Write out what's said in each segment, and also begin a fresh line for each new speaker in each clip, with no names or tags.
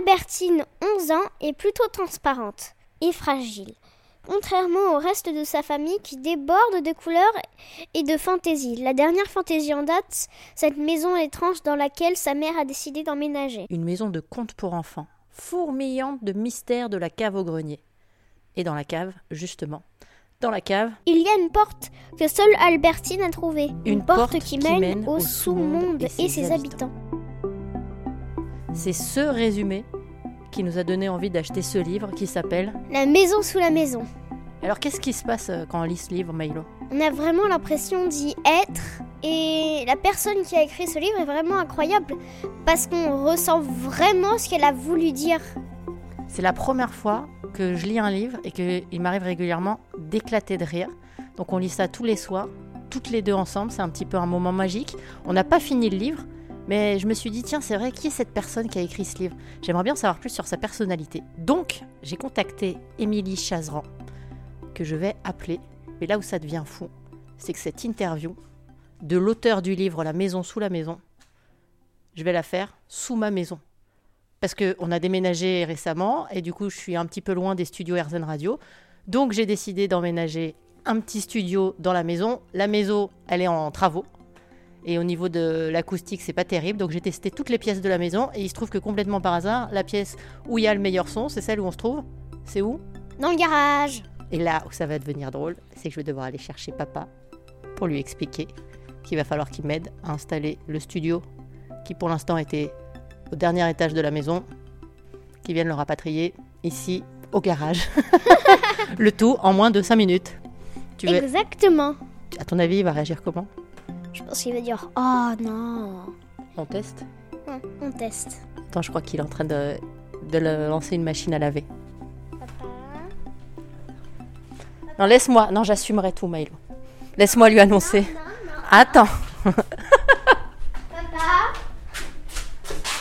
Albertine, 11 ans, est plutôt transparente et fragile, contrairement au reste de sa famille qui déborde de couleurs et de fantaisie. La dernière fantaisie en date, cette maison étrange dans laquelle sa mère a décidé d'emménager.
Une maison de contes pour enfants, fourmillante de mystères de la cave au grenier. Et dans la cave, justement, dans la cave,
Il y a une porte que seule Albertine a trouvée.
Une
porte,
porte
qui,
qui
mène, au sous-monde et,
et
ses,
ses
habitants.
C'est ce résumé qui nous a donné envie d'acheter ce livre qui s'appelle
La maison sous la maison.
Alors qu'est-ce qui se passe euh, quand on lit ce livre, Milo?
On a vraiment l'impression d'y être. Et la personne qui a écrit ce livre est vraiment incroyable parce qu'on ressent vraiment ce qu'elle a voulu dire.
C'est la première fois que je lis un livre et qu'il m'arrive régulièrement d'éclater de rire. Donc on lit ça tous les soirs, toutes les deux ensemble, c'est un petit peu un moment magique. On n'a pas fini le livre, mais je me suis dit, tiens, c'est vrai, qui est cette personne qui a écrit ce livre? J'aimerais bien en savoir plus sur sa personnalité. Donc j'ai contacté Émilie Chazeran, que je vais appeler. Mais là où ça devient fou, c'est que cette interview de l'auteur du livre La maison sous la maison, je vais la faire sous ma maison parce qu'on a déménagé récemment et du coup je suis un petit peu loin des studios RZN Radio. Donc j'ai décidé d'emménager un petit studio dans la maison. La maison, elle est en travaux. Et au niveau de l'acoustique, c'est pas terrible. Donc j'ai testé toutes les pièces de la maison et il se trouve que complètement par hasard, la pièce où il y a le meilleur son, c'est celle où on se trouve. C'est où?
Dans le garage.
Et là où ça va devenir drôle, c'est que je vais devoir aller chercher papa pour lui expliquer qu'il va falloir qu'il m'aide à installer le studio qui pour l'instant était au dernier étage de la maison, qui viennent le rapatrier ici au garage. le tout en moins de 5 minutes. Tu veux...
Exactement.
À ton avis, il va réagir comment?
Je pense qu'il va dire Oh non.
On teste
On teste.
Attends, je crois qu'il est en train de, de le- lancer une machine à laver. Non, laisse-moi. Non, j'assumerai tout, Maïlo. Laisse-moi lui annoncer. Attends.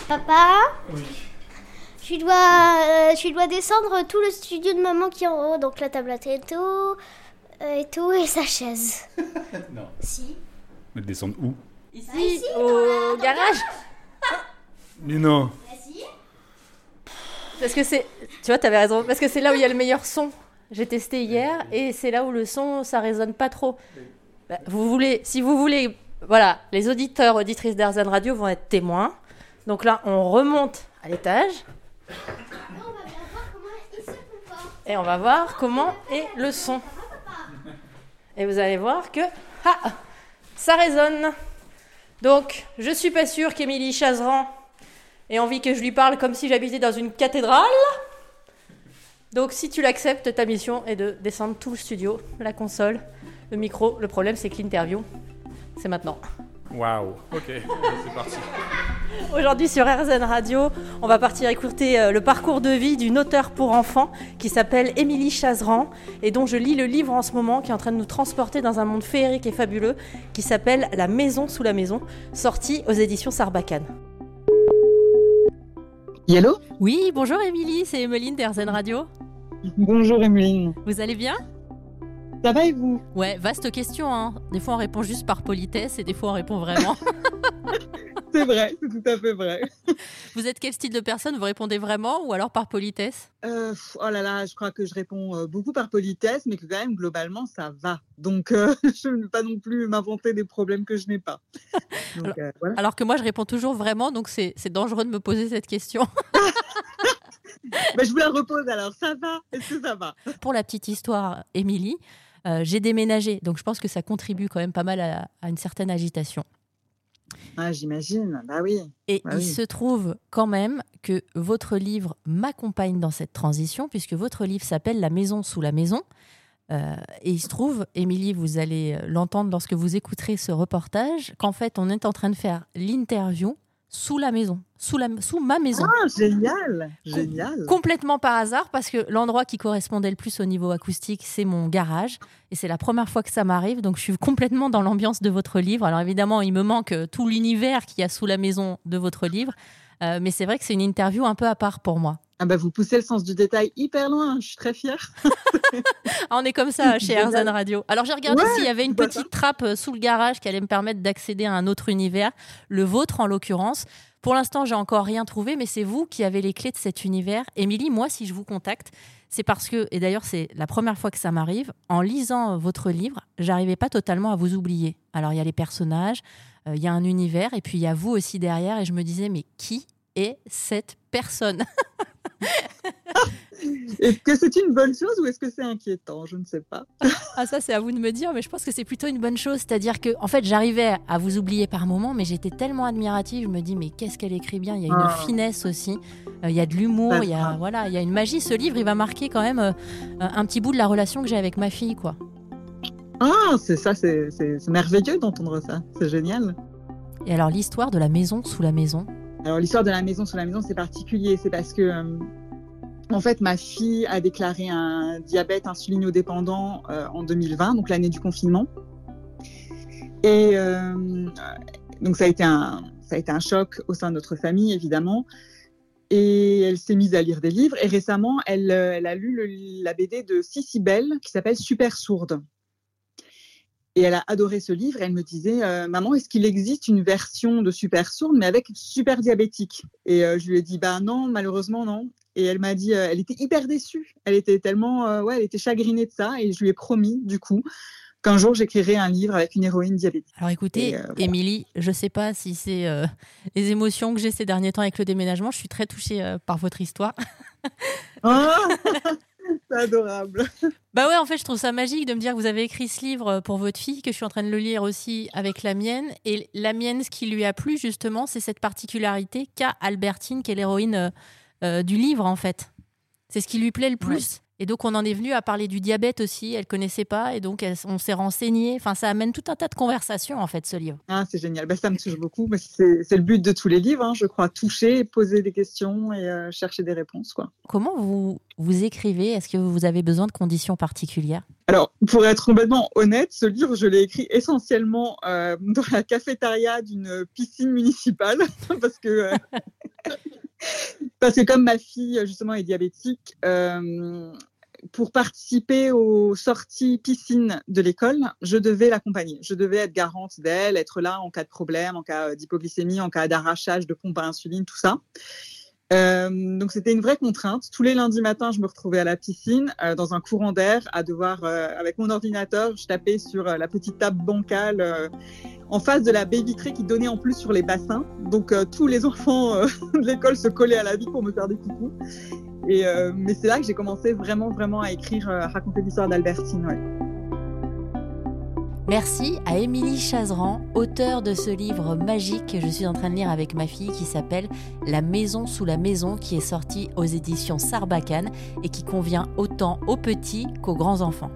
Papa Tu dois, euh, tu dois descendre tout le studio de maman qui est en haut, donc la tablette et tout, euh, et tout, et sa chaise.
Non.
Si.
Descendre où
Ici, au garage.
Mais non.
Parce que c'est. Tu vois, t'avais raison. Parce que c'est là où il y a le meilleur son. J'ai testé hier et c'est là où le son, ça résonne pas trop. Bah, vous voulez, si vous voulez, voilà, les auditeurs, auditrices d'Arzan Radio vont être témoins. Donc là, on remonte à l'étage et on va voir comment est le son. Et vous allez voir que ah, ça résonne. Donc, je suis pas sûre qu'Émilie Chazeran ait envie que je lui parle comme si j'habitais dans une cathédrale. Donc, si tu l'acceptes, ta mission est de descendre tout le studio, la console, le micro. Le problème, c'est que l'interview, c'est maintenant.
Waouh. Ok, c'est parti.
Aujourd'hui sur RZN Radio, on va partir écouter euh, le parcours de vie d'une auteure pour enfants qui s'appelle Émilie Chazeran et dont je lis le livre en ce moment qui est en train de nous transporter dans un monde féerique et fabuleux qui s'appelle La maison sous la maison, sorti aux éditions Sarbacane.
Yellow
Oui, bonjour Émilie, c'est Emeline d'RZN Radio.
Bonjour Emeline.
Vous allez bien?
Ça va et vous?
Ouais, vaste question. Hein. Des fois on répond juste par politesse et des fois on répond vraiment.
C'est vrai, c'est tout à fait vrai.
Vous êtes quel style de personne? Vous répondez vraiment ou alors par politesse?
Euh, oh là là, je crois que je réponds euh, beaucoup par politesse, mais que quand même, globalement, ça va. Donc, euh, je ne vais pas non plus m'inventer des problèmes que je n'ai pas. Donc, euh, voilà.
Alors que moi je réponds toujours vraiment, donc c'est dangereux de me poser cette question.
Bah, je vous la repose alors. Ça va? Est-ce que ça va?
Pour la petite histoire, Émilie, j'ai déménagé, donc je pense que ça contribue quand même pas mal à, à une certaine agitation.
Ah, J'imagine. Bah oui.
Et
Bah
il
oui.
se trouve quand même que votre livre m'accompagne dans cette transition, puisque votre livre s'appelle La maison sous la maison. Euh, et il se trouve, Émilie, vous allez euh, l'entendre lorsque vous écouterez ce reportage, qu'en fait, on est en train de faire l'interview sous la maison, sous, la, sous ma maison.
Ah, génial Génial
Complètement par hasard, parce que l'endroit qui correspondait le plus au niveau acoustique, c'est mon garage. Et c'est la première fois que ça m'arrive, donc je suis complètement dans l'ambiance de votre livre. Alors évidemment, il me manque euh, tout l'univers qu'il y a sous la maison de votre livre. Euh, mais c'est vrai que c'est une interview un peu à part pour moi.
Ah bah, vous poussez le sens du détail hyper loin. Je suis très fière.
On est comme ça chez. Erzan Radio. Alors j'ai regardé
Ouais,
s'il y avait une
voilà.
petite trappe euh, sous le garage qui allait me permettre d'accéder à un autre univers, le vôtre en l'occurrence. Pour l'instant, j'ai encore rien trouvé, mais c'est vous qui avez les clés de cet univers. Émilie, moi, si je vous contacte, c'est parce que, et d'ailleurs, c'est la première fois que ça m'arrive, en lisant votre livre, j'arrivais pas totalement à vous oublier. Alors, il y a les personnages, euh, il y a un univers, et puis il y a vous aussi derrière, et je me disais, mais qui est cette personne?
Est-ce que c'est une bonne chose ou est-ce que c'est inquiétant? Je ne sais pas.
ah ça c'est à vous de me dire, mais je pense que c'est plutôt une bonne chose. C'est-à-dire que en fait j'arrivais à vous oublier par moments, mais j'étais tellement admirative. Je me dis mais qu'est-ce qu'elle écrit bien? Il y a une
Ah.
finesse aussi. Euh, il y a de l'humour. Il y a voilà, il y a une magie. Ce livre il va marquer quand même euh, un petit bout de la relation que j'ai avec ma fille quoi.
Ah, c'est ça, c'est merveilleux d'entendre ça. C'est génial.
Et alors l'histoire de la maison sous la maison?
Alors l'histoire de la maison sur la maison, c'est particulier. C'est parce que, euh, en fait, ma fille a déclaré un diabète insulinodépendant euh, en 2020, donc l'année du confinement. Et euh, donc ça a été un ça a été un choc au sein de notre famille, évidemment. Et elle s'est mise à lire des livres. Et récemment, elle, euh, elle a lu la BD de Cici Bell qui s'appelle Super sourde. Et elle a adoré ce livre. Et elle me disait, euh, maman, est-ce qu'il existe une version de Super sourde, mais avec super diabétique? Et euh, je lui ai dit, bah non, malheureusement non. Et elle m'a dit, euh, elle était hyper déçue. Elle était tellement, ouais, elle était chagrinée de ça. Et je lui ai promis, du coup, qu'un jour j'écrirai un livre avec une héroïne diabétique.
Alors écoutez,
euh, voilà.
Émilie, je sais pas si c'est euh, les émotions que j'ai ces derniers temps avec le déménagement. Je suis très touchée euh, par votre histoire.
Ah c'est adorable.
Bah ouais, en fait, je trouve ça magique de me dire que vous avez écrit ce livre pour votre fille, que je suis en train de le lire aussi avec la mienne. Et la mienne, ce qui lui a plu, justement, c'est cette particularité qu'a Albertine, qui est l'héroïne euh, euh, du livre, en fait. C'est ce qui lui plaît le plus. Et donc, on en est venu à parler du diabète aussi. Elle connaissait pas. Et donc, on s'est renseigné. Enfin, ça amène tout un tas de conversations, en fait, ce livre.
Ah, c'est génial. Bah, ça me touche beaucoup. C'est le but de tous les livres, hein, je crois. Toucher, poser des questions et euh, chercher des réponses. Quoi.
Comment vous, vous écrivez? Est-ce que vous avez besoin de conditions particulières?
Alors, pour être complètement honnête, ce livre, je l'ai écrit essentiellement euh, dans la cafétéria d'une piscine municipale, parce que euh, parce que comme ma fille justement est diabétique, euh, pour participer aux sorties piscine de l'école, je devais l'accompagner. Je devais être garante d'elle, être là en cas de problème, en cas d'hypoglycémie, en cas d'arrachage de pompe à insuline, tout ça. Euh, donc c'était une vraie contrainte. Tous les lundis matins, je me retrouvais à la piscine euh, dans un courant d'air, à devoir euh, avec mon ordinateur, je tapais sur la petite table bancale en face de la baie vitrée qui donnait en plus sur les bassins. Donc tous les enfants de l'école se collaient à la vie pour me faire des coucous. Et mais c'est là que j'ai commencé vraiment vraiment à écrire, à raconter l'histoire d'Albertine. Ouais.
Merci à Émilie Chazeran, auteure de ce livre magique que je suis en train de lire avec ma fille qui s'appelle La maison sous la maison qui est sorti aux éditions Sarbacane et qui convient autant aux petits qu'aux grands enfants.